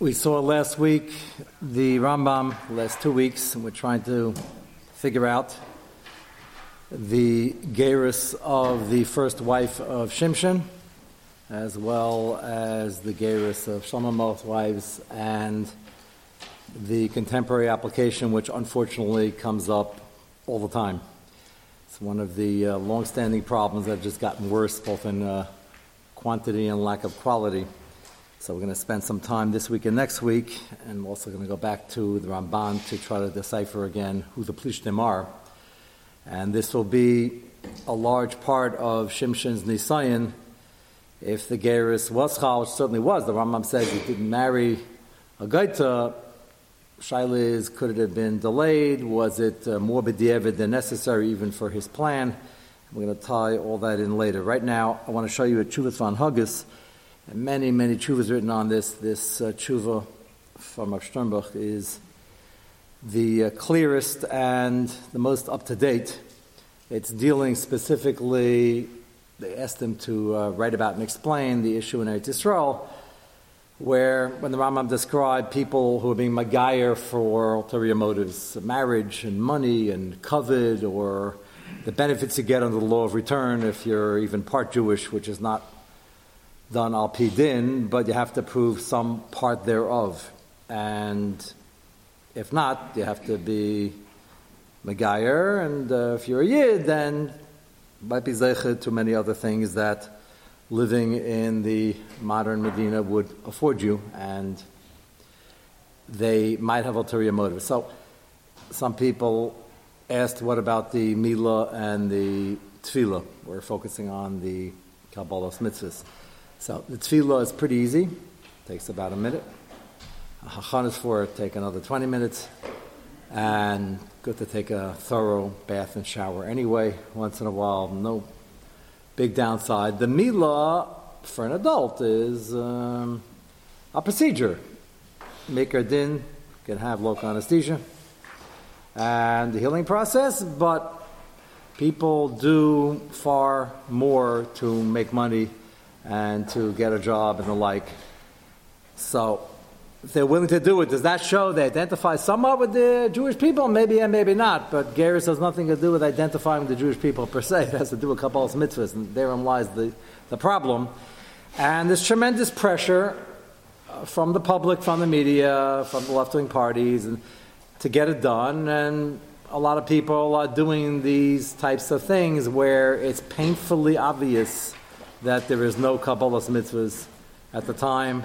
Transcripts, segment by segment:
We saw last week the Rambam, last two weeks, and we're trying to figure out the Geras of the first wife of Shimshon, as well as the Geras of Shlomo's wives, and the contemporary application, which unfortunately comes up all the time. It's one of the uh, long-standing problems that have just gotten worse, both in uh, quantity and lack of quality. So we're going to spend some time this week and next week, and we're also going to go back to the Ramban to try to decipher again who the Plishtim are. And this will be a large part of Shimshon's Nisayan. If the Geras was Chal, which certainly was, the Rambam says he didn't marry a Gaita. Shaila could it have been delayed? Was it uh, more b'diavad than necessary even for his plan? We're going to tie all that in later. Right now, I want to show you a Chuvas van Huggis many, many chuvas written on this. This uh, chuva from Rav is the uh, clearest and the most up to date. It's dealing specifically, they asked him to uh, write about and explain the issue in Eretz Yisrael, where when the Rambam described people who are being magayer for ulterior motives, marriage and money and covet, or the benefits you get under the law of return if you're even part Jewish, which is not done al pidin, but you have to prove some part thereof. And if not, you have to be Megayer, and uh, if you're a Yid, then might be Zeichet to many other things that living in the modern Medina would afford you, and they might have ulterior motives. So, some people asked, what about the Mila and the Tefillah? We're focusing on the Kabbalah mitzvahs. So the tefillah is pretty easy. it Takes about a minute. A hachanis for it take another 20 minutes. And good to take a thorough bath and shower anyway, once in a while. No big downside. The milah for an adult is um, a procedure. Maker din can have local anesthesia and the healing process, but people do far more to make money and to get a job and the like. So, if they're willing to do it, does that show they identify somewhat with the Jewish people? Maybe and maybe not. But Geras has nothing to do with identifying with the Jewish people per se. It has to do with Kabbalah's mitzvahs, and therein lies the, the problem. And there's tremendous pressure uh, from the public, from the media, from the left wing parties, and to get it done. And a lot of people are doing these types of things where it's painfully obvious that there is no Kabbalah's mitzvahs at the time.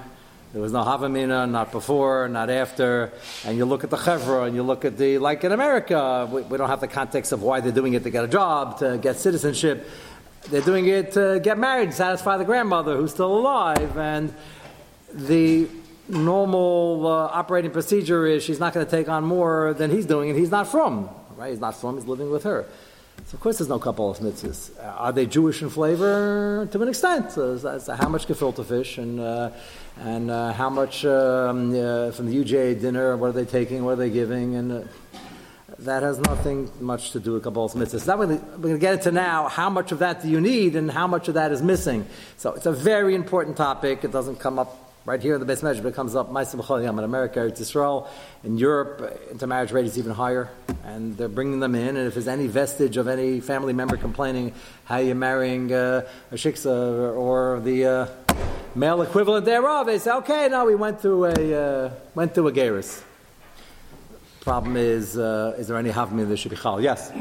There was no Havamina, not before, not after. And you look at the Chevra, and you look at the, like in America, we, we, don't have the context of why they're doing it to get a job, to get citizenship. They're doing it to get married, satisfy the grandmother who's still alive. And the normal uh, operating procedure is she's not going to take on more than he's doing, and he's not from. Right? He's not from, he's living with her. So of course there's no Kabbalah mitzvahs. Uh, are they Jewish in flavor? To an extent. So that's how much gefilte fish and, uh, and uh, how much um, from the UJ dinner, what are they taking, what are they giving, and uh, that has nothing much to do with Kabbalah's mitzvahs. So we're going to get into now how much of that do you need and how much of that is missing. So it's a very important topic. It doesn't come up Right here the base measure, comes up Ma'aseh B'chol in America, it's Israel. In Europe, intermarriage rate is even higher, and they're bringing them in. And if there's any vestige of any family member complaining how you're marrying uh, a shiksa or the uh, male equivalent thereof, they say, okay, no, we went through a uh, went through a geras. Problem is, uh, is there any havmi that should be chal? Yes.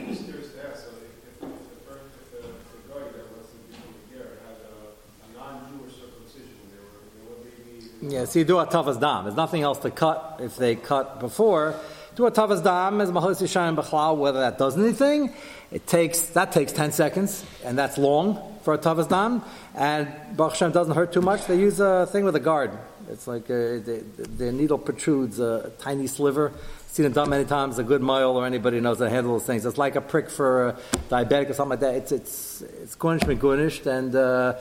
Yeah, so you do a tavas dam. There's nothing else to cut if they cut before. Do a tavas dam as mahos yishayim b'chlal. Whether that does anything, it takes that takes ten seconds, and that's long for a tavas dam. And Baruch doesn't hurt too much. They use a thing with a guard. It's like a, the, the needle protrudes a tiny sliver. Seen it done many times. A good mile or anybody knows how to handle those things. It's like a prick for a diabetic or something like that. It's it's it's gunished and uh,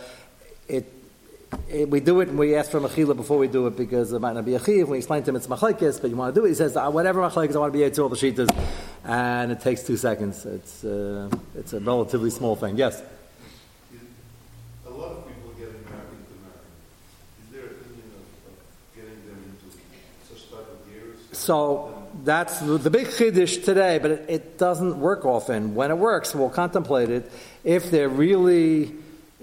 it Eh, we do it and we ask for mechila before we do it because it might not be a chiv. We explain to him it's machlekes, but you want to do it. He says ah, whatever machlekes I want to be able to all the shitas, and it takes two seconds. It's uh, it's a relatively small thing. Yes. A lot of people are getting married into marriage. Is there a opinion of, getting them into So that's the big chiddush today, but it, it, doesn't work often. When it works, we'll contemplate it. If they're really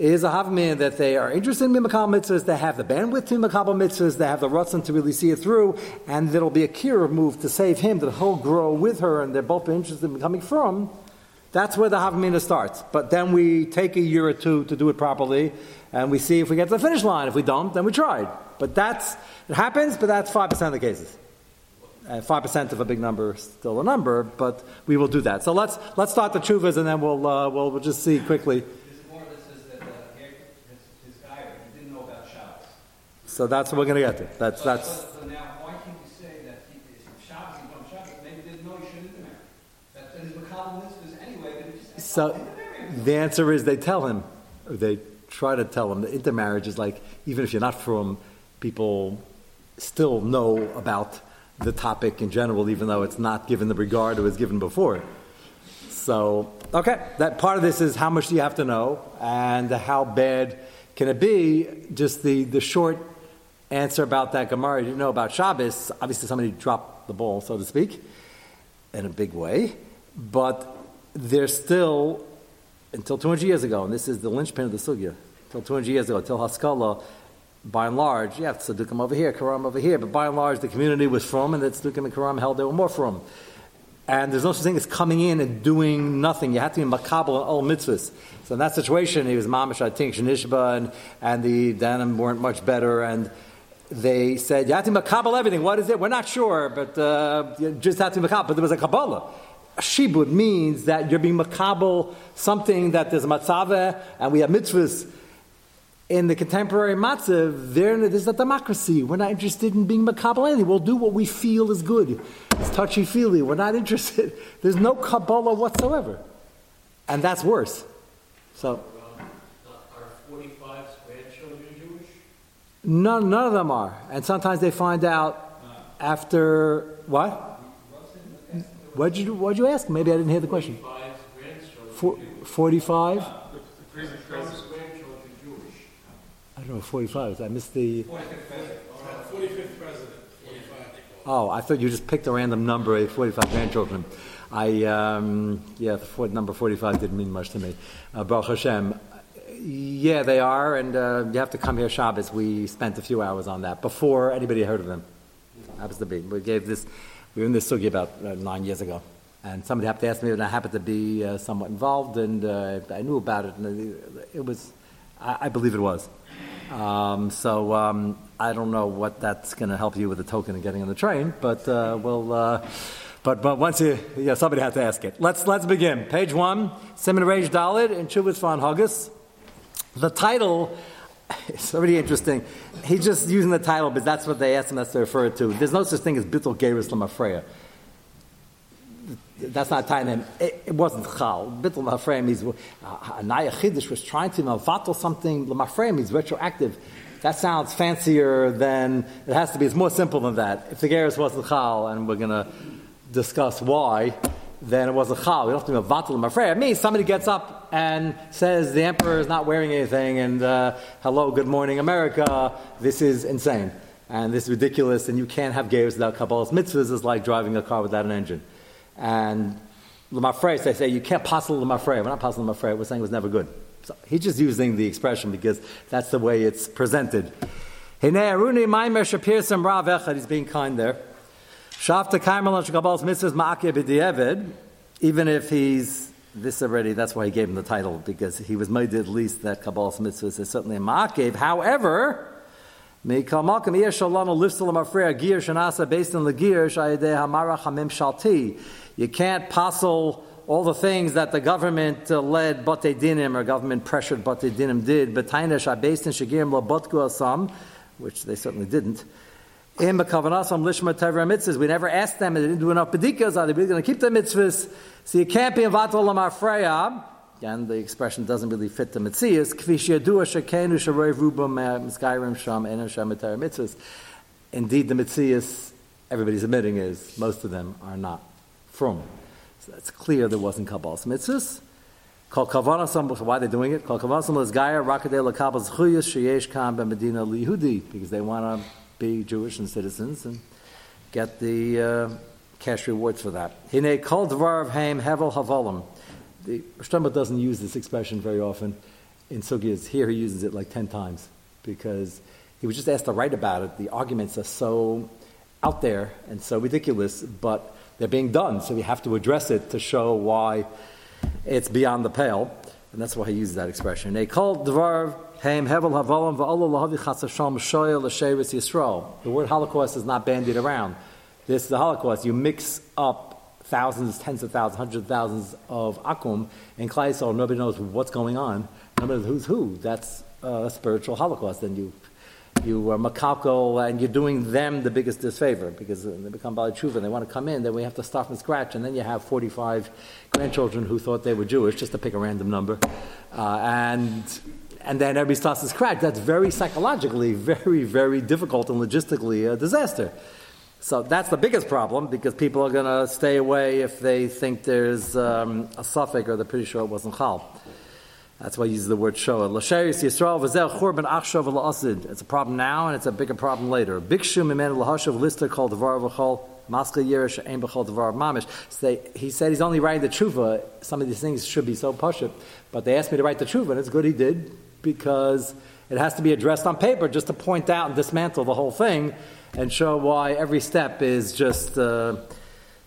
is a havmin that they are interested in Makabal mitzvahs, they have the bandwidth to Makabal mitzvahs, they have the rutzon to really see it through, and there'll be a kira move to save him, that he'll grow with her, and they're both interested in becoming from. That's where the havmina starts. But then we take a year or two to do it properly, and we see if we get to the finish line. If we don't, then we tried. But that's it happens, but that's five percent of the cases. Uh, five percent of a big number is still a number, but we will do that. So let's let's start the chuvas, and then we'll uh, we'll, we'll just see quickly. So that's what we're going to get to. That's that's. So, now, why can't you say that he, Shabbos, he from Shabbos, maybe didn't know he shouldn't? That, that his Makabal mitzvahs anyway, just So the answer is they tell him, they try to tell him that intermarriage is like even if you're not from, people still know about the topic in general, even though it's not given the regard it was given before. So, okay, that part of this is how much do you have to know and how bad can it be? Just the, the short answer about that Gemara you know about Shabbos, obviously somebody dropped the ball, so to speak, in a big way, but there's still, until 200 years ago, and this is the linchpin of the Sugya, until 200 years ago, until Haskalah, by and large, have Tzaddukim over here, Karam over here, but by and large, the community was from, and the Tzaddukim and Karam held they were more from. And there's no such thing as coming in and doing nothing. You have to be makabel and all mitzvahs. So in that situation, he was mamish, I think, shenishba, and, and the danim weren't much better, and they said, you have to makabel everything. What is it? We're not sure, but uh, you just have to makabel. But there was a Kabbalah. Shibud means that you're being makabel something that there's a matzaveh, and we have mitzvahs. In the contemporary matzav, there's a democracy. We're not interested in being makabel anything. We'll do what we feel is good. It's touchy feely. We're not interested. There's no Kabbalah whatsoever. And that's worse. So None, none of them are. And sometimes they find out after what? What'd you, what'd you ask? Maybe I didn't hear the question. 45? I don't know, 45. I missed the. 45th president. Oh, I thought you just picked a random number, of 45 grandchildren. I, um, yeah, the number 45 didn't mean much to me. Uh, Baruch Hashem. Yeah, they are, and uh, you have to come here Shabbos. We spent a few hours on that before anybody heard of them. Happens to be. We gave this. We were in this sugi about uh, nine years ago, and somebody happened to ask me, and I happened to be uh, somewhat involved, and uh, I knew about it, and it was. I, I believe it was. Um, so um, I don't know what that's going to help you with the token of getting on the train, but uh, we'll. Uh, but, but once you, yeah, somebody has to ask it. Let's, let's begin. Page one, Simon Rage Dalit in Chubas Van Huggis. The title is really interesting. He's just using the title because that's what they asked him us to refer to. There's no such thing as Bittel Geras Lamafreya. That's not tying him. It, it wasn't Chal. Bittel Lamafreya means uh, Anaya Chiddush was trying to Malvatal something. Lamafreya means retroactive. That sounds fancier than it has to be. It's more simple than that. If the Geras wasn't Chal, and we're going to discuss why, then it was a chal. We don't have to be a vatal I'm afraid. It means somebody gets up and says the emperor is not wearing anything, and uh, hello, good morning, America. This is insane, and this is ridiculous, and you can't have gears without Kabbalah's mitzvahs. It's like driving a car without an engine. And Lamafrey, they say you can't possibly Lamafrey. We're not possibly Lamafrey. We're saying it was never good. So he's just using the expression because that's the way it's presented. He's being kind there. Shafta Kaimel Shakabal's mitzvahs ma'akeh b'di'evid, even if he's this already, that's why he gave him the title, because he was made at least that Kabbalah's mitzvahs is certainly a ma'akev. However, based on the. You can't passel all the things that the government uh, led Bate Dinim or government pressured Bate Dinim did, but Taina based in Shagirim Labotku Asam, which they certainly didn't. We never asked them, they didn't do enough bedikas, are they really going to keep the mitzvahs? So you can't be in Vatal Lamar Again, the expression doesn't really fit the mitzvahs. Indeed, the mitzvahs, everybody's admitting is, most of them are not from. So it's clear there wasn't Kabbalah's mitzvahs. Kol kavanasam, why are they doing it? Kol kavanasam is gaya rakadei lakabas chuyas sheyesh kam b'medina lihudi, because they want to be Jewish and citizens, and get the uh, cash rewards for that. Hine kol dvar of haim hevel havalim. The Rashtramba doesn't use this expression very often in Sugyas. Here he uses it like ten times because he was just asked to write about it. The arguments are so out there and so ridiculous, but they're being done, so we have to address it to show why it's beyond the pale. And that's why he uses that expression. They call dvar The word Holocaust is not bandied around. This is the Holocaust. You mix up thousands, tens of thousands, hundreds of thousands of akum in Klaisol. Nobody knows what's going on. Nobody knows who's who. That's a spiritual Holocaust. And you you are makako and you're doing them the biggest disfavor because they become Bali and they want to come in, then we have to start from scratch. And then you have 45 grandchildren who thought they were Jewish, just to pick a random number. Uh, and, and then everybody starts from scratch. That's very psychologically, very, very difficult and logistically a disaster. So that's the biggest problem because people are going to stay away if they think there's um, a suffix or they're pretty sure it wasn't chal. That's why he uses the word la'asid. It's a problem now, and it's a bigger problem later. So he said he's only writing the tshuva. Some of these things should be so pashut, but they asked me to write the tshuva, and it's good he did because it has to be addressed on paper just to point out and dismantle the whole thing and show why every step is just uh,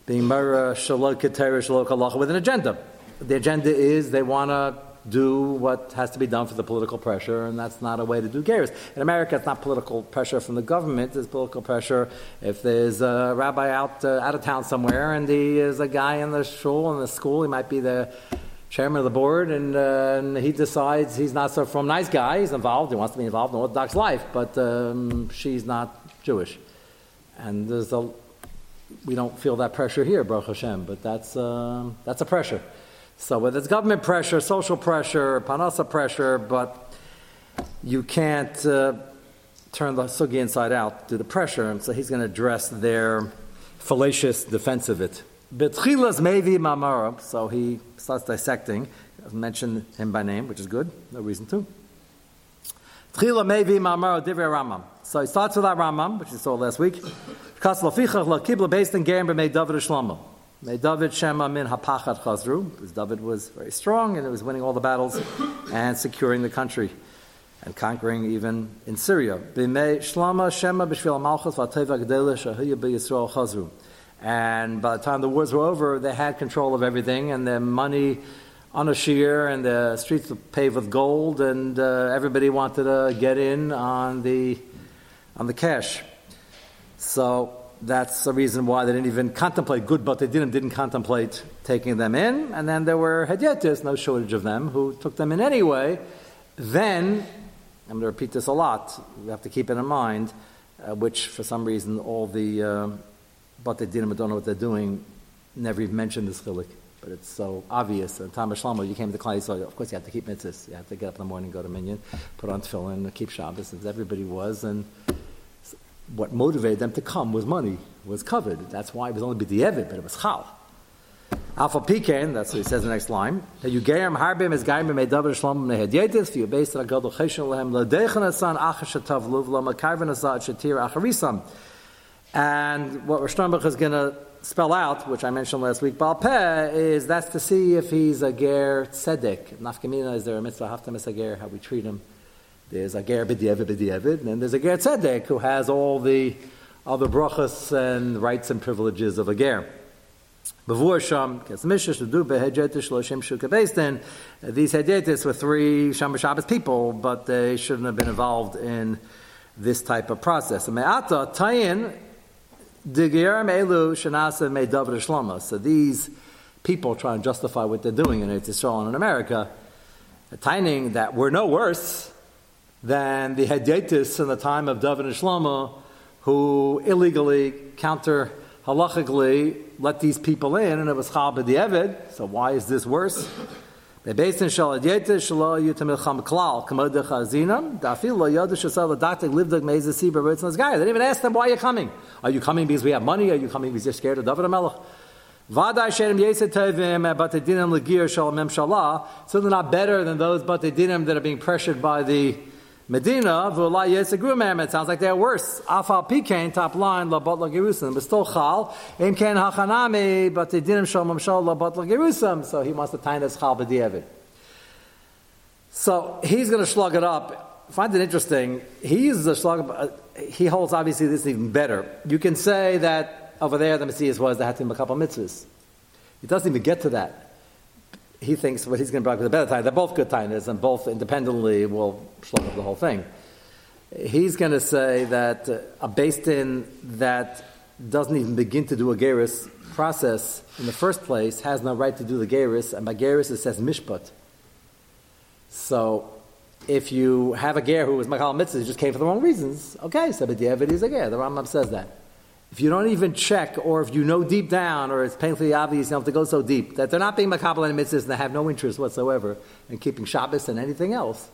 being shalok with an agenda. The agenda is they want to do what has to be done for the political pressure, and that's not a way to do gears. In America, it's not political pressure from the government, it's political pressure if there's a rabbi out, uh, out of town somewhere and there's a guy in the shul, in the school, he might be the chairman of the board, and, uh, and, he decides he's not so from nice guy, he's involved, he wants to be involved in Orthodox life, but um, she's not Jewish. And there's a, we don't feel that pressure here, Baruch Hashem, but that's, uh, that's a pressure. So whether it's government pressure, social pressure, panasa pressure, but you can't uh, turn the sugi inside out to the pressure, and so he's going to address their fallacious defense of it. Betchilas mevi mamara, so he starts dissecting, mention him by name, which is good, no reason to. Tchila mevi mamara divrei Rambam. So he starts with that Rambam, which we saw last week. Kas lafichach la kibla based in Gamber made David Shlomo. May David Shema min hapachat chazru, because David was very strong and he was winning all the battles and securing the country and conquering even in Syria. B'mei shlama shema b'shvil malchus v'ateva g'dele shahiya b'Yisrael chazru. And by the time the wars were over, they had control of everything and their money on a shear and the streets were paved with gold and uh, everybody wanted to get in on the, on the cash. So that's the reason why they didn't even contemplate good, but they didn't didn't contemplate taking them in. And then there were hedyetis, no shortage of them, who took them in anyway. Then, I'm going to repeat this a lot. We have to keep it in mind, uh, which for some reason all the uh, but they didn't don't know what they're doing. Never even mentioned this chilik, but it's so obvious. And Thomas Shlomo, you came to the Klai so of course you have to keep mitzvahs. You have to get up in the morning, go to minyan, put on tefillin, keep Shabbos, as everybody was, and what motivated them to come was money, was covered. That's why it was only b'di'evid, but it was chal. Alpha Pekan, that's what he says in the next line. You gerim harbim is gaim b'mei davar shlom nehedyetis for you based on agadol cheshen lehem ladechan asan achashatav luv lama karvan asat shatir acharisam. And what Rashtrambach is going to spell out, which I mentioned last week, Balpeh, is that's to see if he's a ger tzedek. Nafkamina, is there a mitzvah haftam is a ger, how we treat him. There's a ger b'di'evid b'di'evid, and then there's a ger tzedek who has all the other brachas and rights and privileges of a ger. Sham, these Hedjetis were three Shabbos people, but they shouldn't have been involved in this type of process. Me'ata, Tayin, So these people try and justify what they're doing in Israel and in America, Taining that we're no worse than the Hedyetis in the time of David and Shlomo, who illegally, counter halachically, let these people in, and it was Chal B'di'evid, so why is this worse? They based in Shaladyetis, Shalo Yutam Ilcham Klal, Kamodech Azinam, Dafil Lo Yodesh Asal Datik Livdak Meza Sibra Ritznas Guy. They didn't even ask them, why you're you coming? Are you coming because we have money? Are you coming because you're scared of David HaMelech? Vaday Sherem Yeset Tevim, but they didn't Legir Shalom so they're not better than those but they didn't that are being pressured by the Medina, v'ulai yesegru mem. It sounds like they're worse. Afal pikain, top line, La labot lagirusim. But still chal. Im ken hachanami, but they didn't show him shal labot lagirusim. So he wants to tie this chal b'diavad. So he's going to slug it up. Find it interesting. He uses a slug. Uh, he holds obviously this even better. You can say that over there the Messiah was that had to be a couple mitzvahs. He doesn't even get to that. He thinks what he's going to bring up is a better time. They're both good times, and both independently will slug up the whole thing. He's going to say that uh, a based in that doesn't even begin to do a gerus process in the first place has no right to do the gerus, and by gerus it says mishpat. So if you have a ger who was Makal Mitzvah, just came for the wrong reasons, okay, so the is a ger. The Rambam says that. If you don't even check, or if you know deep down, or it's painfully obvious, you have to go so deep, that they're not being Makabal and mitzvahs and they have no interest whatsoever in keeping Shabbos and anything else,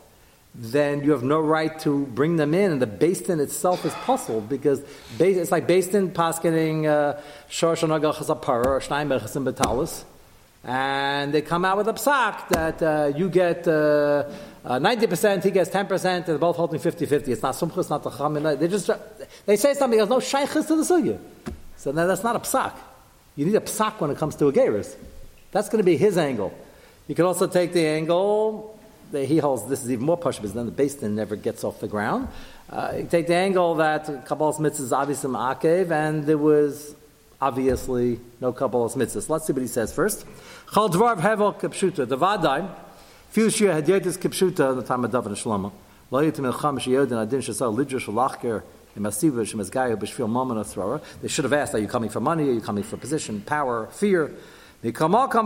then you have no right to bring them in, and the based in itself is puzzled because it's like based in paskening uh, Shor or Shnai Betalis and they come out with a psak that uh, you get uh, uh, 90%, he gets 10%, and they're both holding 50-50. It's not sumchus, not the cham. They just, they say something, there's no shaykhis to the sugya. So now that's not a psak. You need a psak when it comes to a gerus. That's going to be his angle. You can also take the angle that he holds, this is even more push because then the basin never gets off the ground. Uh, you take the angle that Kabbalah's mitzvah is obviously ma'akev, and there was obviously no Kabbalah's mitzvahs. Let's see what he says first. Chal hevel kipshuta. The vadai, in yitim ilcham sheyodin adin shasal lidra shalachker imasiva shemazgaya b'shvil moment thrower. They should have asked, are you coming for money? Are you coming for position, power, fear? Which was the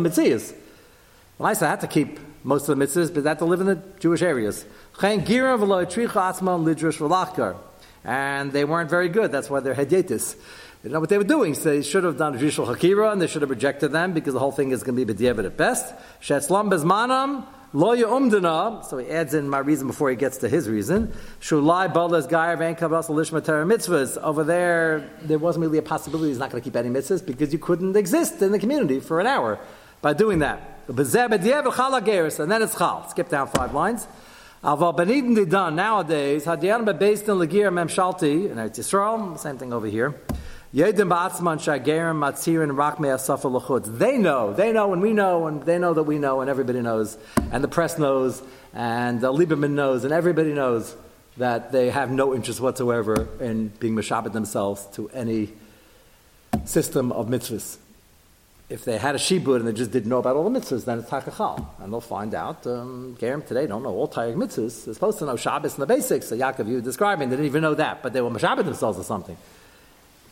mitzvahs. Well, I said I had to keep most of the mitzvahs, but I had to live in the Jewish areas. And they weren't very good. That's why they're You know what they were doing? So they should have done Rishal Hakira and they should have rejected them because the whole thing is going to be B'diavad at best. Shetzlam bezmanam lo umdana. So he adds in my reason before he gets to his reason. Shulai balas gayer van kavas lishma mitzvahs. Over there, there wasn't really a possibility he's not going to keep any mitzvahs because you couldn't exist in the community for an hour by doing that. And then it's chal. Skip down five lines. Nowadays. Based in Lagir Memshalti in Eretz Yisrael. Same thing over here. They know, they know, and we know, and they know that we know, and everybody knows, and the press knows, and uh, Lieberman knows, and everybody knows that they have no interest whatsoever in being mashabit themselves to any system of mitzvahs if they had a shibud and they just didn't know about all the mitzvahs, then it's takachal. And they'll find out, um, today don't know all Tayyag mitzvahs. They're supposed to know Shabbos and the basics. So Yaakov, you describing, they didn't even know that, but they were Mashabbat themselves or something.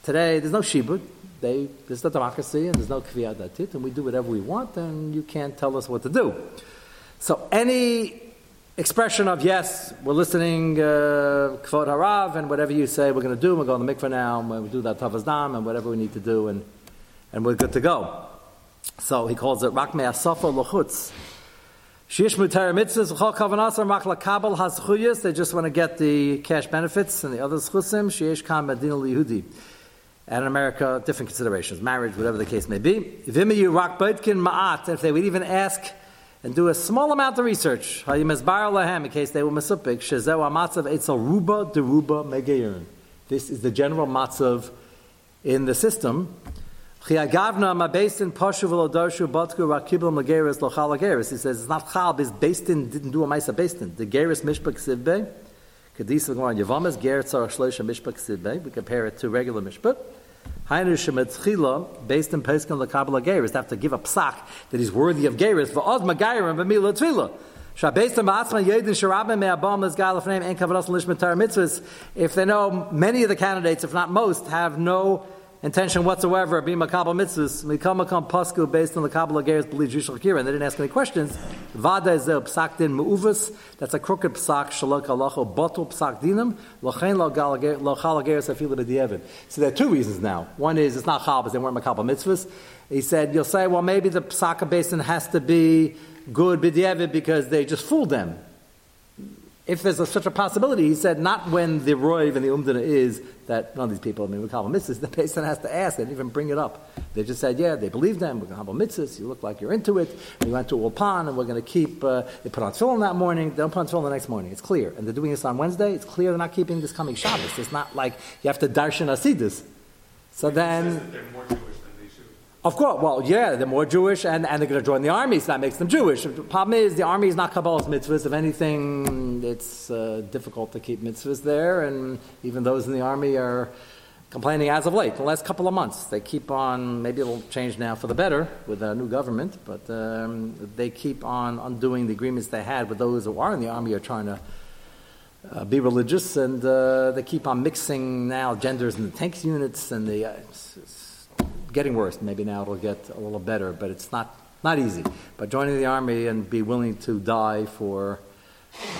Today, there's no shibud. They, there's no democracy and there's no kviyat datit, and we do whatever we want, and you can't tell us what to do. So any expression of yes, we're listening uh, kvod harav, and whatever you say, we're going to do. We're going to the mikveh now, and we do that tavas dam, and whatever we need to do, and and we're good to go. So he calls it Rakme Asafa Lochutz. Shish Mutar Mitzvahs, Chol Kavanasar, Makla Kabel Hazchuyas, they just want to get the cash benefits and the other Schusim, Shish Kam Medina Lihudi. And in America, different considerations, marriage, whatever the case may be. If they would even ask and do a small amount of research, in case they were Amatzav Eitzel Ruba Deruba. This is the general matzav in the system. He says it's not chal based in didn't do a ma'isa based in. The geris mishpak sivbe, We compare it to regular shemetzchila based in peskin lekabel geris. They have to give a psak that he's worthy of b'mila tvila. If they know many of the candidates, if not most, have no intention whatsoever of being makabel mitzvahs. Mikam makam pasku based on the kabbalah gears believe Jewish and they didn't ask any questions. Vada is a psak din meuvus. That's a crooked psak shalok alacho bottle psak dinam lochein lo chal gears afila b'dievin. So there are two reasons now. One is it's not chal, they weren't makabel mitzvahs. He said you'll say well maybe the psak basin has to be good b'dievin because they just fooled them. if there's a, such a possibility, he said, not when the roiv and the umdana is that none of these people, I mean, we call them mitzvahs, the person has to ask, they didn't even bring it up. They just said, yeah, they believe them, we're going to have a mitzvahs, you look like you're into it, we went to Ulpan, and we're going to keep, uh, they put on tefillin that morning, they don't put on tefillin the next morning, it's clear. And they're doing this on Wednesday, it's clear they're not keeping this coming Shabbos. It's not like you have to darshan asidus. So then... Of course, well, yeah, they're more Jewish and, and they're going to join the army, so that makes them Jewish. The problem is, the army is not Kabbalah's mitzvahs. If anything, it's uh, difficult to keep mitzvahs there, and even those in the army are complaining as of late, the last couple of months. They keep on, maybe it'll change now for the better with a new government, but um, they keep on undoing the agreements they had with those who are in the army are trying to uh, be religious, and uh, they keep on mixing now genders in the tanks units, and the. Uh, it's, it's, getting worse. Maybe now it'll get a little better, but it's not, not easy. But joining the army and be willing to die for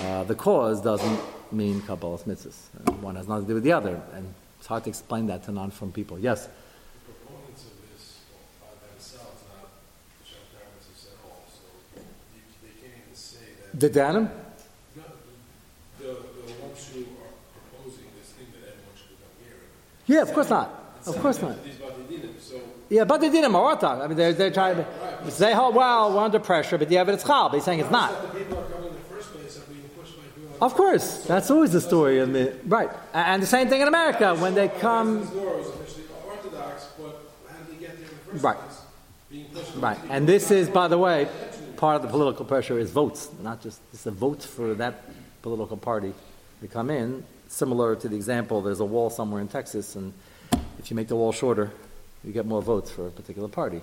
uh, the cause doesn't mean Kabbalah's mitzvahs. One has nothing to do with the other. And it's hard to explain that to non from people. Yes? The proponents of this by themselves, not the said all, so they can't even say that. The Danim? The, the ones who are proposing this thing that everyone should become here. Yeah, of course not. Of course not. Yeah, but they did in Marata. I mean, they're, they're trying to say, oh, well, we're under pressure, but yeah, but it's Chal. But he's saying it's not. Of course, that's always the story. In the, right, and the same thing in America when they come. Right, right, and this is, by the way, part of the political pressure is votes, not just it's a vote for that political party to come in. Similar to the example, there's a wall somewhere in Texas, and if you make the wall shorter, you get more votes for a particular party.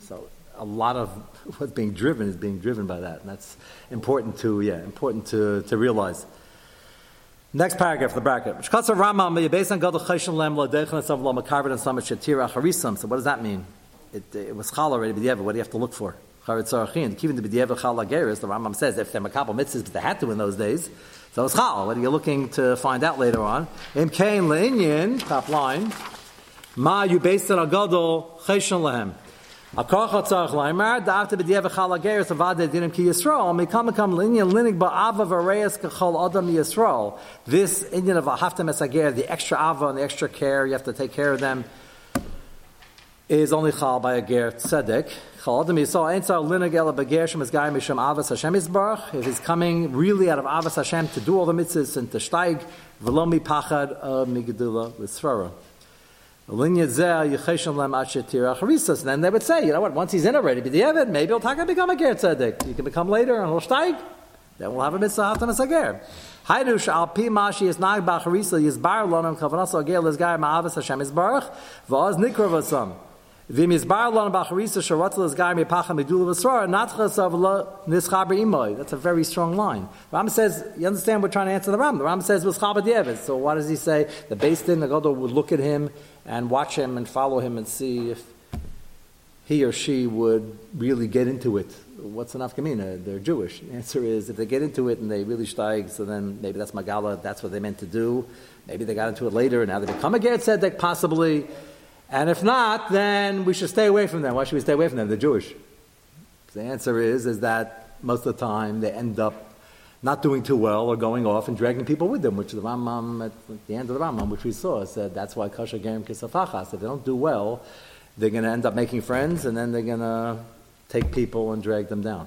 So a lot of what's being driven is being driven by that, and that's important to yeah important to, to realize. Next paragraph, the bracket. So what does that mean? It, it was chal already, but what do you have to look for? Even the Rambam says if they're makabel mitzvahs, but they had to in those days. So it's chal. What are you looking to find out later on? Top line. Ma you based on a gadol cheshon lehem. A Akach hatzarach leimar da'afte b'diev echal ageres avade dinim ki Yisrael mikam mikam linyan linig ba'ava v'reyes kachol adam Yisrael. This Indian of a haftem esager, the extra ava and the extra care, you have to take care of them, is only chal by a ger tzedek. Chal adam Yisrael ain't so linig ela beger shem esgai misham avas Hashem Yisbarach. If he's coming really out of avas Hashem to do all the mitzvahs and to steig, v'lo mi pachad uh, of migdula l'srara. And then they would say, you know what, once he's in already, b'di'evid, maybe he'll take become a ger tzedek. You can become later and he'll steig. Then we'll have a mitzvah after a sager. Haydu shal pi mashi is nag b'acharisa yizbar lonam kavanas agel is gai ma'avas Hashem yizbarach v'oz nikra v'sam. That's a very strong line. Ram says, you understand we're trying to answer the Ram. The Ram says So what does he say? The based in the Gadol would look at him and watch him and follow him and see if he or she would really get into it. What's enough kamina? They're Jewish. The answer is if they get into it and they really steig, so then maybe that's Magala, that's what they meant to do. Maybe they got into it later and now they become a Ger Tzedek, possibly. And if not, then we should stay away from them. Why should we stay away from them? They're Jewish. The answer is, is that most of the time they end up not doing too well or going off and dragging people with them, which the Rambam, at the end of the Rambam, which we saw, said that's why Kasha Gerim Kisafachas. If they don't do well, they're going to end up making friends and then they're going to take people and drag them down.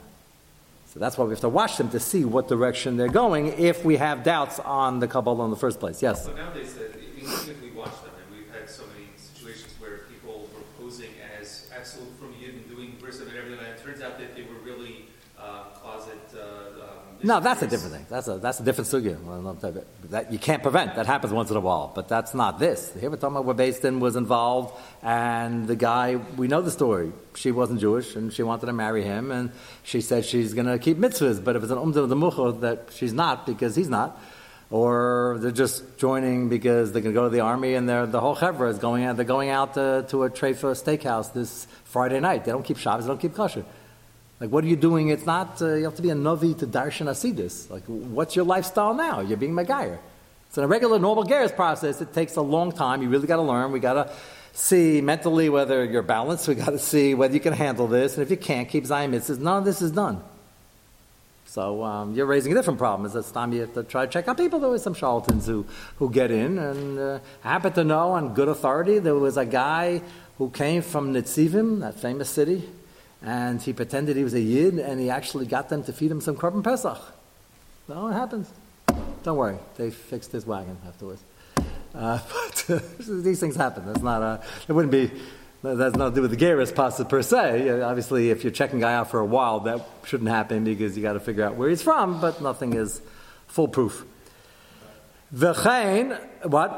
So that's why we have to watch them to see what direction they're going if we have doubts on the Kabbalah in the first place. Yes? So nowadays, even if we watch them, and we've had so many situations where people were posing as absolute from Yidden, doing verse and everything, and it turns out that they were really uh, closet. Uh, no, that's a different thing. That's a that's a different sugya. That you can't prevent. That happens once in a while, but that's not this. Here we're talking about where Basin was involved, and the guy we know the story. She wasn't Jewish, and she wanted to marry him, and she said she's going to keep mitzvahs. But if it's an umdah of the mucha that she's not because he's not, or they're just joining because they're going to go to the army, and the whole chevra is going out. They're going out to, to a treifa steakhouse this Friday night. They don't keep Shabbos. They don't keep kosher. Like, what are you doing? It's not, uh, you have to be a Navi to Darshan Asidis. Like, what's your lifestyle now? You're being Megayer. So, in a regular normal Geras process, it takes a long time. You really got to learn. We got to see mentally whether you're balanced. We got to see whether you can handle this. And if you can't, keep Zion mitzvahs. None of this is done. So um, you're raising a different problem. Is this time you have to try to check out people? There were some charlatans who, who get in, and uh, I happen to know on good authority there was a guy who came from Nitzivim, that famous city, and he pretended he was a Yid, and he actually got them to feed him some Korban Pesach. No, it happens. Don't worry, they fixed his wagon afterwards. Uh, but uh, these things happen. That's not a, it wouldn't be, that has nothing to do with the Geras pasta per se. Uh, Obviously, if you're checking guy out for a while, that shouldn't happen because you got to figure out where he's from, but nothing is foolproof. V'chein, what?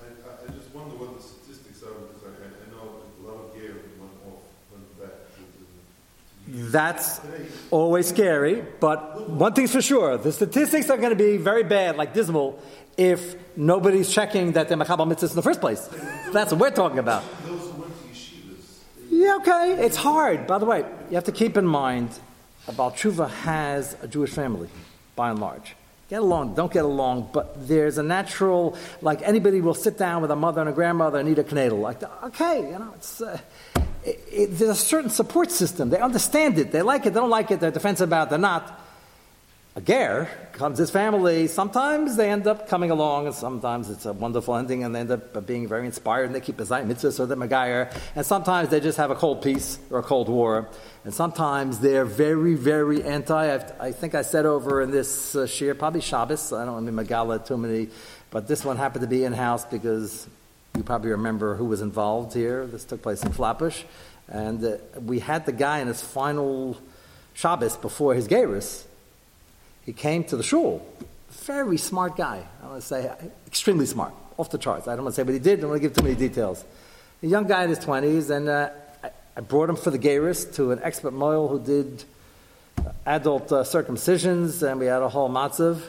I, I, I just wonder what the statistics are, because I, I I know a lot of gear went off, went back to, to, to That's always scary, but one thing's for sure the statistics are going to be very bad, like dismal, if nobody's checking that they're Machabal Mitzvahs in the first place. That's what we're talking about. Yeah, okay, it's hard. By the way, you have to keep in mind about Tshuva has a Jewish family, by and large. Get along, don't get along, but there's a natural, like anybody will sit down with a mother and a grandmother and eat a knedel. Like, okay, you know, it's, uh, it, it, there's a certain support system. They understand it, they like it, they don't like it, they're defensive about it, they're not. A ger comes his family. Sometimes they end up coming along, and sometimes it's a wonderful ending, and they end up being very inspired, and they keep a Zayim mitzvah or the Megayer. And sometimes they just have a cold peace or a cold war. And sometimes they're very, very anti. I've, I think I said over in this uh, shir, probably Shabbos. I don't want to be Megala too many, but this one happened to be in house because you probably remember who was involved here. This took place in Flatbush, and uh, we had the guy in his final Shabbos before his Gerus. He came to the shul. Very smart guy. I want to say extremely smart, off the charts. I don't want to say what he did. I don't want to give too many details. A young guy in his twenties, and uh, I, brought him for the Gerus to an expert moil who did adult uh, circumcisions, and we had a whole matzav.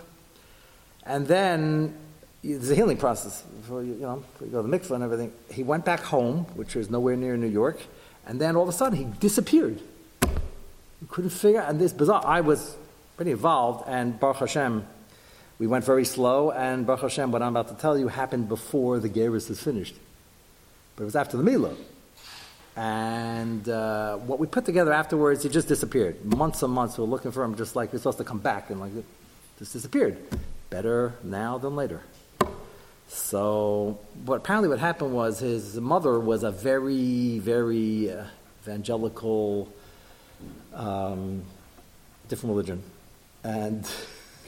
And then there's a healing process before you, you know, before you go to the mikvah and everything. He went back home, which was nowhere near New York, and then all of a sudden he disappeared. We couldn't figure and this bizarre. I was pretty involved, and Baruch Hashem, we went very slow, and Baruch Hashem, what I'm about to tell you happened before the Gerus is finished. But it was after the Milah. And uh, what we put together afterwards, he just disappeared. Months and months, we were looking for him, just like was supposed to come back, and like just disappeared. Better now than later. So, what apparently what happened was his mother was a very, very uh, evangelical, um, different religion, and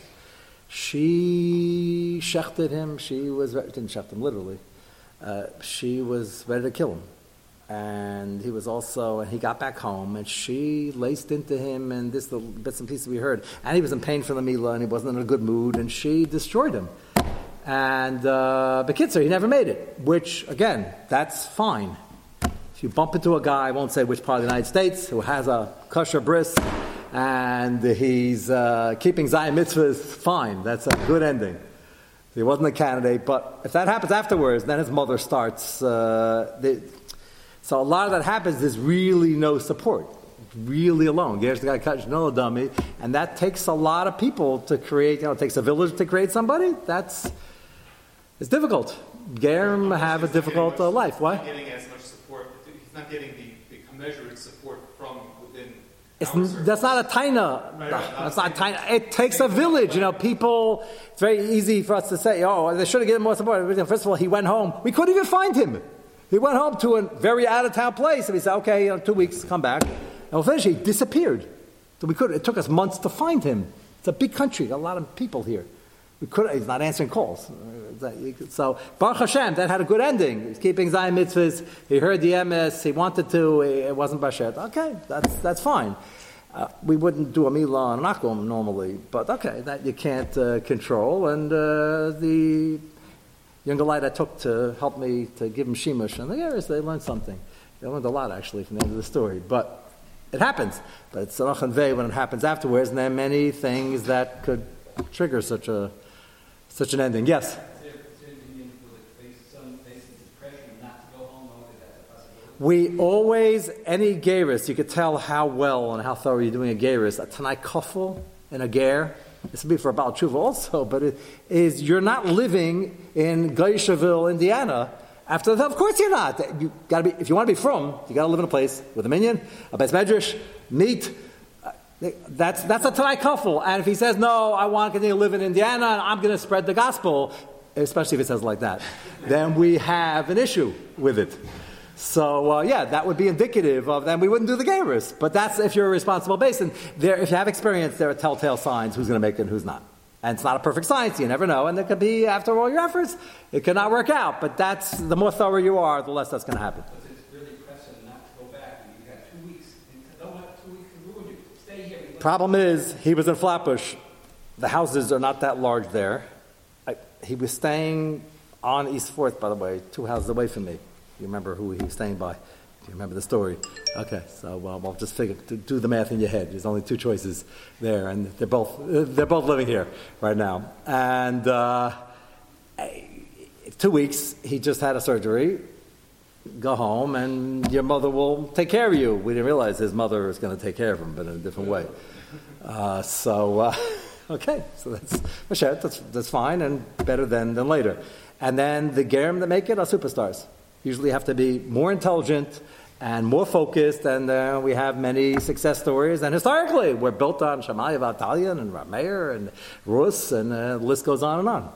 she shechted him. She was didn't shecht him literally. Uh, she was ready to kill him, and he was also. And he got back home, and she laced into him, and this the bits and pieces we heard. And he was in pain from the mila, and he wasn't in a good mood, and she destroyed him. And uh, Bekitzer, he never made it, which, again, that's fine. If you bump into a guy, I won't say which part of the United States, who has a kosher bris, and he's uh, keeping Zion mitzvahs, fine. That's a good ending. He wasn't a candidate, but if that happens afterwards, then his mother starts. Uh, the, so a lot of that happens, there's really no support. Really alone. There's the guy cut no dummy, and that takes a lot of people to create. You know, it takes a village to create somebody. That's it's difficult. Gerim have a difficult uh, life. He's not getting as much support. He's not getting the, the commensurate support from within. It's, that's not a taina. Right, right. That's not a taina. It takes a village. You know, people. It's very easy for us to say, "Oh, they should have given more support." First of all, he went home. We couldn't even find him. He went home to a very out of town place, and we said, "Okay, you know, two weeks, come back." And we'll finish. He disappeared. So we could. It took us months to find him. It's a big country. A lot of people here. We could. He's not answering calls. So Baruch Hashem, that had a good ending. He's keeping Zion mitzvahs. He heard the MS. He wanted to. It wasn't Bashet. Okay, that's that's fine. Uh, we wouldn't do a milah on Nakum normally, but okay, that you can't uh, control. And uh, the younger lad I took to help me to give him shimush, and the areas they learned something. They learned a lot actually from the end of the story, but it happens. But it's and Vei when it happens afterwards, and there are many things that could trigger such a such an ending. Yes. Is there, is there Indian who like face some faces depression not to go home? Or is that a possibility? We always, any gerus, you could tell how well and how thorough you're doing a gerus. A tanai kofel in a ger, this would be for a Baal Tshuva also, but it is you're not living in Geishaville, Indiana. After that, of course you're not. You gotta be, if you want to be from, you got to live in a place with a minion, a base medrash, meat. That's, that's a Tanai. And if he says, no, I want to continue to live in Indiana and I'm going to spread the gospel, especially if it says like that, then we have an issue with it. So, uh, yeah, that would be indicative of, then we wouldn't do the Gairus. But that's if you're a responsible base. And there, if you have experience, there are telltale signs who's going to make it and who's not. And it's not a perfect science, you never know. And it could be, after all your efforts, it could not work out. But that's, the more thorough you are, the less that's going to happen. But it's really pressing not to go back, and you got two weeks, and don't let two weeks ruin you. Stay here. Problem is, he was in Flatbush. The houses are not that large there. I, he was staying on East Fourth, by the way, two houses away from me. You remember who he was staying by? Do you remember the story? Okay, so well, well just figure, do the math in your head. There's only two choices there, and they're both they're both living here right now. And uh, two weeks, he just had a surgery. Go home, and your mother will take care of you. We didn't realize his mother was going to take care of him, but in a different way. Uh, so, uh, okay, so that's that's that's fine and better than than later. And then the Gerim that make it are superstars usually have to be more intelligent and more focused, and uh, we have many success stories. And historically, we're built on Shammai Vatalian and Rameir and Rus, and uh, the list goes on and on.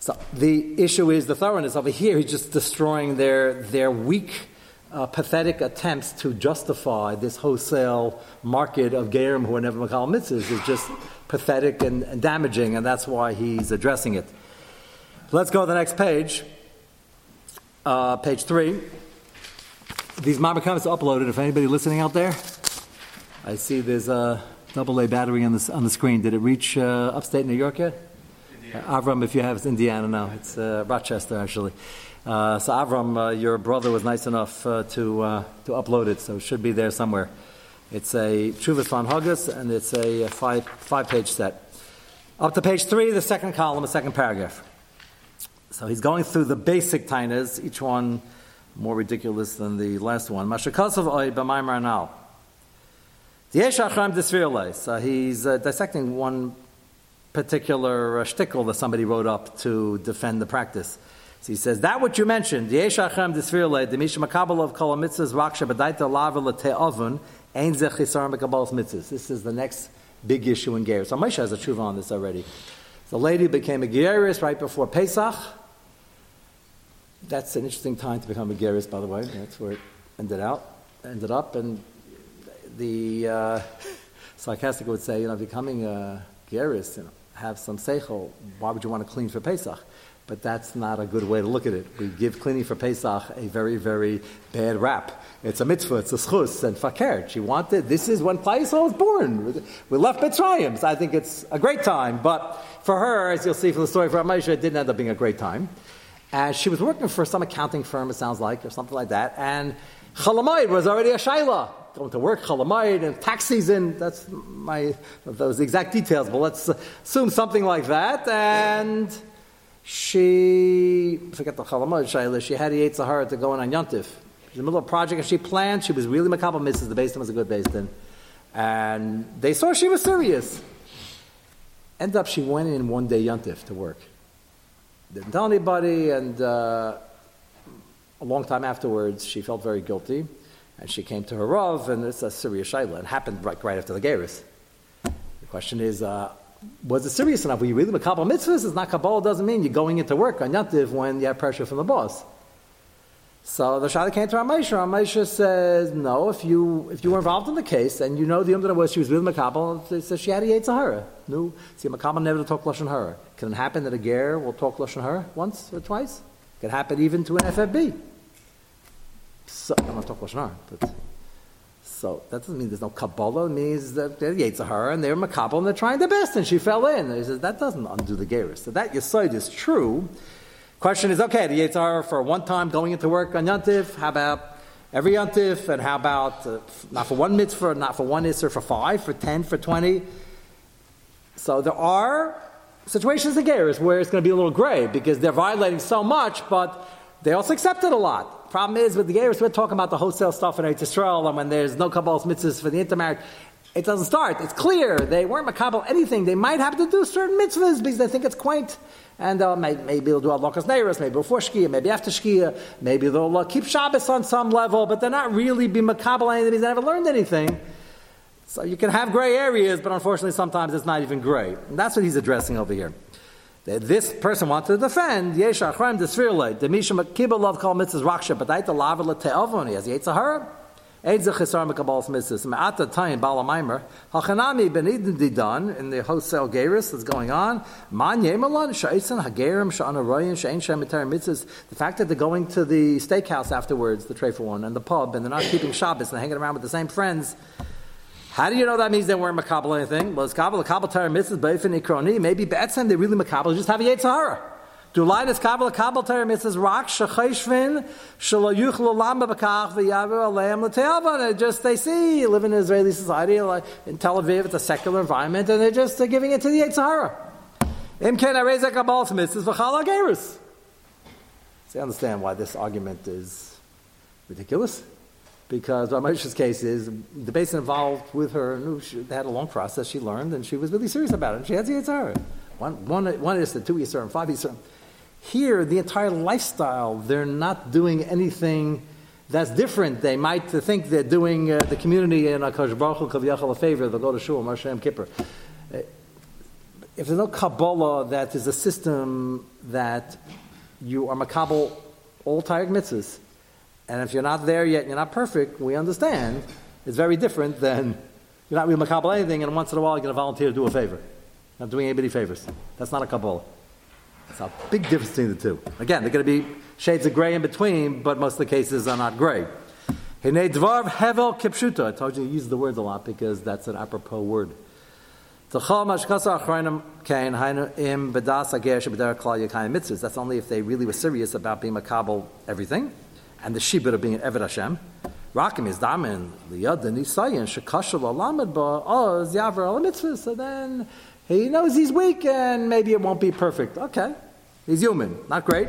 So the issue is the thoroughness over here. He's just destroying their their weak, uh, pathetic attempts to justify this wholesale market of Gerim who are never Makal mitzvahs is just pathetic and, and damaging, and that's why he's addressing it. Let's go to the next page uh, page three. These Mama comments are uploaded. If anybody listening out there, I see there's a double A battery on the, on the screen. Did it reach uh, upstate New York yet? Uh, Avram, if you have, it's Indiana now. It's uh, Rochester, actually. Uh, so, Avram, uh, your brother was nice enough uh, to, uh, to upload it, so it should be there somewhere. It's a Chuvas von Huggis, and it's a five, five page set. Up to page three, the second column, the second paragraph. So he's going through the basic tainas, each one more ridiculous than the last one. Mashakasav oy b'maimar disvirle. So he's uh, dissecting one particular uh, shtickle that somebody wrote up to defend the practice. So he says, that what you mentioned, Yesh achram disvirle, the misha makabel of kol mitzvahs raksha b'daita lava l'te'ovun, ein zeh chisar mekabal's mitzvahs. This is the next big issue in Ger. So Moshe has a tshuva on this already. The lady became a Geras right before Pesach. That's an interesting time to become a Geras, by the way. That's where it ended out, ended up, and the uh, sarcastic would say, you know, becoming a Geras, you know, have some seichel. Why would you want to clean for Pesach? But that's not a good way to look at it. We give cleaning for Pesach a very, very bad rap. It's a mitzvah, it's a schus, and fakir. She wanted, this is when Paisal was born. We left Mitzrayim, so I think it's a great time. But for her, as you'll see from the story of Ramesha, it didn't end up being a great time. And she was working for some accounting firm, it sounds like, or something like that. And Chalamayid was already a Shaila. Going to work, Chalamayid, and tax season. That's my, those exact details, but let's assume something like that. And she, forget the Chalamayid Shaila, she had the Sahara to go in on Yontif. In the middle of a project, and she planned, she was really Makabal Mrs. The Basin was a good Basin. And they saw she was serious. End up, she went in one day Yontif to work didn't tell anybody, and uh, a long time afterwards, she felt very guilty, and she came to her Rav, and it's a serious shaila. It happened right, right after the Geras. The question is, uh, was it serious enough? Were you really Makabal mitzvahs? It's not Kabbalah doesn't mean you're going into work on Yantiv when you have pressure from the boss. So the Shada came to Ramesha. Ramesha says, no, if you, if you were involved in the case and you know the Yom was she was with Makabal, it says she had a Yetzahara. No, see, Makabal never talk Lashon Hara. Can it happen that a Ger will talk Lashon Hara once or twice? Can happen even to an FFB. So, I'm not talking Lashon Hara, but so that doesn't mean there's no Kabbalah. It means that they're Yetzahara and they're Makabal and they're trying their best and she fell in. And he says, that doesn't undo the Geras. So that Yesoid is true. Question is, okay, the Yetzar for one time going into work on Yantiv, how about every Yantiv, and how about uh, not for one mitzvah, not for one Isser, for five, for ten, for twenty? So there are situations in Geras where it's going to be a little gray because they're violating so much, but they also accept it a lot. Problem is with the Geras, we're talking about the wholesale stuff in Eretz Yisrael, and when there's no Kabbalah's mitzvahs for the intermarriage, it doesn't start. It's clear they weren't makabel anything. They might have to do certain mitzvahs because they think it's quaint. And uh, maybe, maybe they'll do Adlakas Neiros, maybe before Shkia, maybe after Shkia, maybe they'll uh, keep Shabbos on some level, but they're not really be makabel anything because they never learned anything. So you can have gray areas, but unfortunately sometimes it's not even gray. And that's what he's addressing over here. This person wants to defend, Yesh Achraim Desvirle, Demisha Kibbel Love Kol Mitzvahs Raksha, but Daita Lava Lete'avon, he has. Eidze Chisar Mekabal Mitzvahs, Ma'ata Tayin Balamaimer, Hachanami Benidin Didan, in the wholesale Geirus that's going on, Man Yemalon, Sha'itzan, Hagerim, Sha'ana Royan, Sha'in Shem Mitzvahs, the fact that they're going to the steakhouse afterwards, the tray for one, and the pub, and they're not keeping Shabbos, and hanging around with the same friends, how do you know that means they weren't makabel anything? Well, it's kabel, kabel Torah mitzvahs, beifin ikroni. Maybe be'etzem they really makabel, just have a yetzahara. Do line is kabel, kabel Torah mitzvahs, rak shechayshvin, shalo yuchlo lamba bekach, v'yavu aleim. They just, they see, you live in an Israeli society, like in Tel Aviv, it's a secular environment, and they're just they're giving it to the yetzahara. Im ken areza kabel mitzvahs, v'chal agerus. So you understand why this argument is ridiculous? Because Ramesh's case is the basin involved with her, She had a long process, she learned, and she was really serious about it. And she had the Yitzhara. One, one, one is the two Yisra and five Yisra. Here, the entire lifestyle, they're not doing anything that's different. They might think they're doing uh, the community in Akash Baruch Hu Kaviyachal a favor, they'll go to Shul, Marshem Kippur. Uh, if there's no Kabbalah that is a system that you are makabel all Taryag mitzvahs, and if you're not there yet, you're not perfect, we understand. It's very different than you're not really makabel anything, and once in a while you're going to volunteer to do a favor. Not doing anybody favors. That's not a Kabbalah. It's a big difference between the two. Again, they're going to be shades of gray in between, but most of the cases are not gray. I told you to use the words a lot because that's an apropos word. That's only if they really were serious about being makabel everything and the shibud of being an Eved Hashem. Rakim is damin liyad the nisayin shekashal alamed ba oz yaver al. So then he knows he's weak and maybe it won't be perfect. Okay, he's human, not great.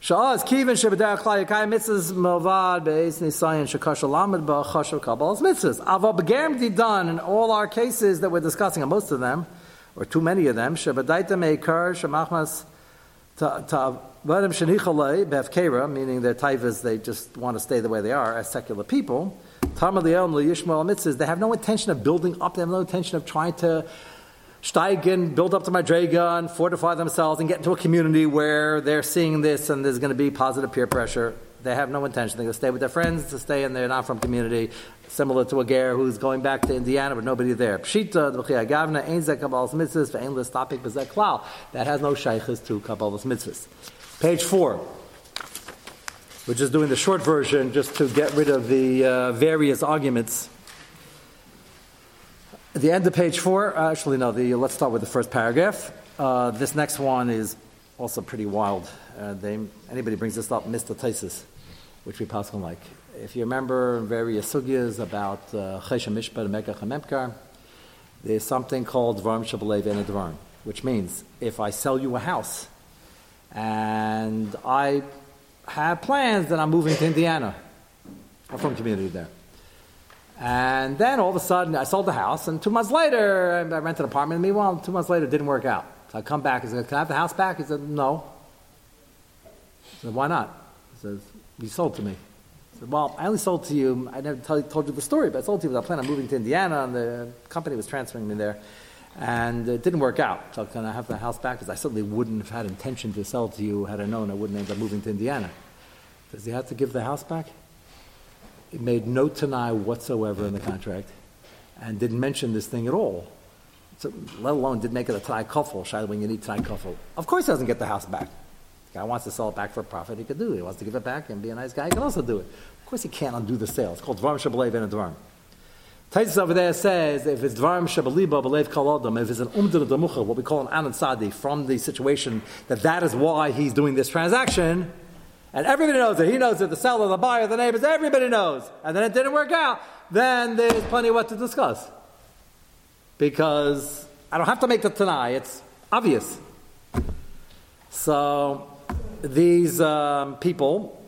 Sha'az kivin shebedar klai yakai mitzvahs movad beis nisayin shekashal alamed ba chashal kabbal's mitzvahs. Ava begarim done in all our cases that we're discussing, and most of them, or too many of them, shebadaita meikar shemachmas ta V'adam shenichalei befkera, meaning their taivas, they just want to stay the way they are as secular people. Talmud Le'el Yishmael mitzvahs, they have no intention of building up, they have no intention of trying to steigen, build up to Madrega, and fortify themselves and get into a community where they're seeing this and there's going to be positive peer pressure. They have no intention. They're going to stay with their friends, to stay in their not from community, similar to a ger who's going back to Indiana with nobody there. Pshita, gavna, ein zeh kabbalas mitzvahs, ve'ein l'stapik b'zeh klal. That has no shaykhs to kabbalas mitzvahs. Page four. We're just doing the short version just to get rid of the uh, various arguments. At the end of page four, uh, actually, no, the, let's start with the first paragraph. Uh, this next one is also pretty wild. Uh, they, anybody brings this up, Mr. Taisis, which we pass on like. If you remember various sugyas about Choshen Mishpat and Mekach and there's something called Dvarim Shabalev and Dvarim, which means if I sell you a house, and I had plans that I'm moving to Indiana. I'm from community there. And then all of a sudden, I sold the house, and two months later, I rented an apartment. And meanwhile, two months later, it didn't work out. So I come back and said, Can I have the house back? He said, No. I said, Why not? He says, You sold to me. I said, Well, I only sold to you, I never told you the story, but I sold to you because I planned on moving to Indiana, and the company was transferring me there. And it didn't work out. So can I have the house back? Because I certainly wouldn't have had intention to sell to you had I known I wouldn't end up moving to Indiana. Does he have to give the house back? It made no tenai whatsoever in the contract and didn't mention this thing at all. So, let alone did make it a shy when you need tenai kofel. Of course he doesn't get the house back. The guy wants to sell it back for a profit, he could do it. He wants to give it back and be a nice guy, he can also do it. Of course he can't undo the sale. It's called dvarm shabalev and a dvarm. Taisus over there says if it's dvarim shabaliba belev kol adam, if it's an umdana damucha, what we call an anand sadi, from the situation that that is why he's doing this transaction, and everybody knows it. He knows it. The seller, the buyer, the neighbors, everybody knows. And then it didn't work out. Then there's plenty of what to discuss. Because I don't have to make the Tanai. It's obvious. So these um, people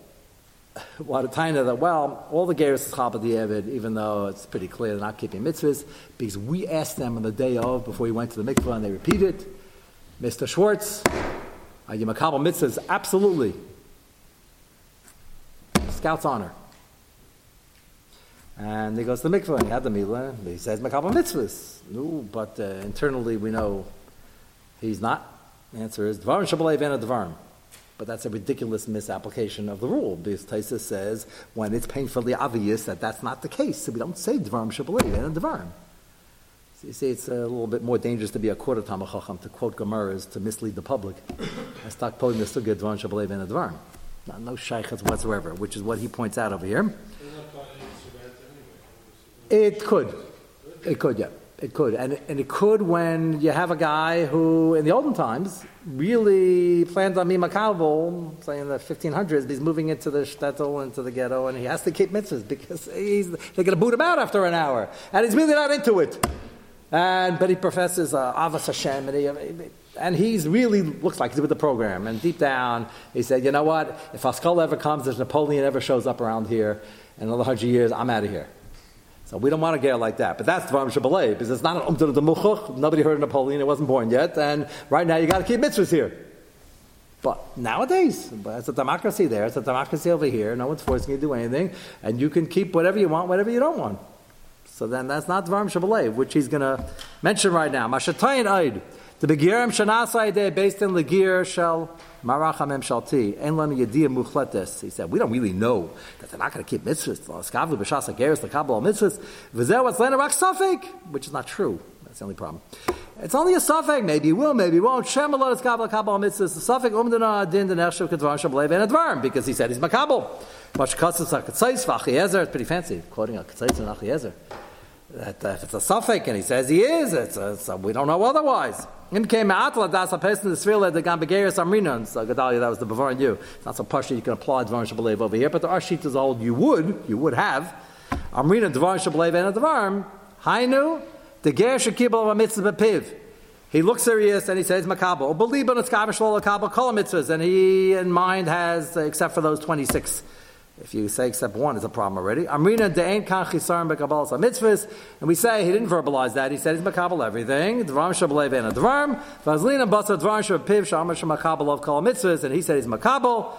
what a time that well, all the Geras Chaba Evid, even though it's pretty clear they're not keeping mitzvahs, because we asked them on the day of before we went to the mikvah and they repeated, Mr. Schwartz, are you makabel mitzvahs? Absolutely. Scout's honor. And he goes to the mikveh and he had the milah. He says makabel mitzvahs. No, but uh, internally we know he's not. The answer is dvarim shabalev and a dvarim. But that's a ridiculous misapplication of the rule because Taisa says when it's painfully obvious that that's not the case, so we don't say dvarim shabalev and a dvarim. So you see, it's a little bit more dangerous to be a quarter tamachacham to quote Gemaras to mislead the public. I start quoting the sugya dvarim shabalev and a dvarim. No, no shaykhs whatsoever, which is what he points out over here. They're not going to answer that anyway. It could. It could, yeah. It could. And, and it could when you have a guy who, in the olden times, really planned on being makabel, say in the 1500s, he's moving into the shtetl, into the ghetto, and he has to keep mitzvahs because he's, they're going to boot him out after an hour. And he's really not into it. And, but he professes uh, Avas Hashem, and, he, and he's really looks like he's with the program. And deep down, he said, you know what? If Haskell ever comes, if Napoleon ever shows up around here in another hundred years, I'm out of here. So we don't want to get like that. But that's Dvarim Shabbaleh, because it's not an Umdar of the Muchuch. Nobody heard of Napoleon, it wasn't born yet. And right now you got to keep mitzvahs here. But nowadays, it's a democracy there, it's a democracy over here. No one's forcing you to do anything. And you can keep whatever you want, whatever you don't want. So then that's not Dvarim Shabbaleh, which he's going to mention right now. Mashatayin Eid. The Begirim Shanasai based in Legir Shel Marach HaMem Shalti. Ein Lanu Yediyah Muchletes. He said, we don't really know that they're not going to keep mitzvahs. Skavlu B'Shas HaGeris L'Kabal mitzvahs. V'zeh what's Lena Rak Safek. Which is not true. That's the only problem. It's only a suffix. Maybe will, maybe won't. Shem alot kabel mitzvahs. The suffix umdana din den echshav kedvar and advarm because he said he's makabel. Much katzis akatzais v'achiezer. It's pretty fancy quoting a katzais and achiezer. That if it's a suffix and he says he is, it's, a, a, we don't know otherwise. In came out das a person the svila the gambegeris amrinon. So Gedalia, that was the bavar and you. It's not so partial you can apply dvar shablev over here, but the arshit is old. You would, you would have amrinon dvar shablev and advarm. Hainu the ger of a mitzvah. He looks serious and he says makabel. Believe in a skavish lo makabel kol mitzvahs, and he in mind has except for those twenty six. If you say except one, it's a problem already. Amrina de'en kan chisarim bekabbalas mitzvahs, and we say he didn't verbalize that. He said he's makabel everything. Dvarim shabalev and a dvarim. Vazlina basa dvarim shapiv shamar shemakabel of kol mitzvahs, and he said he's makabel.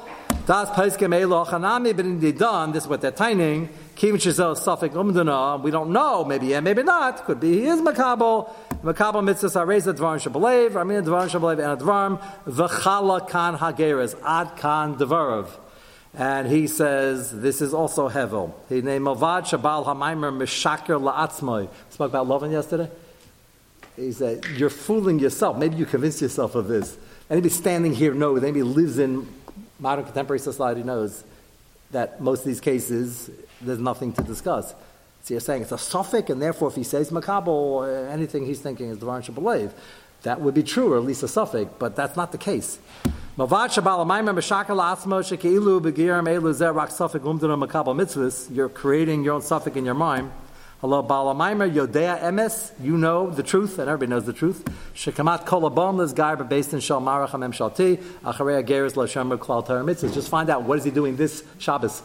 Das paiskem elo chanami, indeed done. This is what they're taining. Kim shizel suffik umdana. We don't know. Maybe yeah, maybe not. Could be he is makabel. Makabel mitzvahs are raised dvarim shabalev. Amrina dvarim shabalev and a. V'chala kan hageres ad kan dvarav. And he says, this is also Hevel. He named Mavad Shabal Hamaimer Mishaker La'atzmoi. Spoke about Lovin yesterday? He said, you're fooling yourself. Maybe you convince yourself of this. Anybody standing here knows, anybody lives in modern contemporary society knows that most of these cases, there's nothing to discuss. So you're saying it's a suffix, and therefore if he says makabel, uh, anything he's thinking is the Ron believe. That would be true, or at least a suffix, but that's not the case. You're creating your own suffix in your mind. Hello, Balamaimer, Yodea Emes, you know the truth, and everybody knows the truth. Shekamat Kolabom, this guy, but based in Shal Marach Hamem Shalti, Acharei Geras Lashem Klal Mitzvahs. Just find out what is he doing this Shabbos.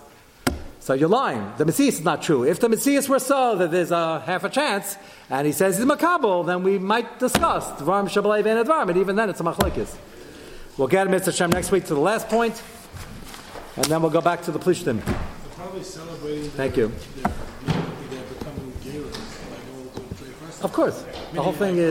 So you're lying. The Messias is not true. If the Messias were so that there's a half a chance, and he says he's makabel, then we might discuss Dvarim Shabbalei and Advarim, and even then it's a machlekes. We'll get Mr. Hashem next week to the last point, and then we'll go back to the Plishtim. They're probably celebrating. Thank you. Their, their becoming gears, like all the Trey Festival. Of course. The whole thing is.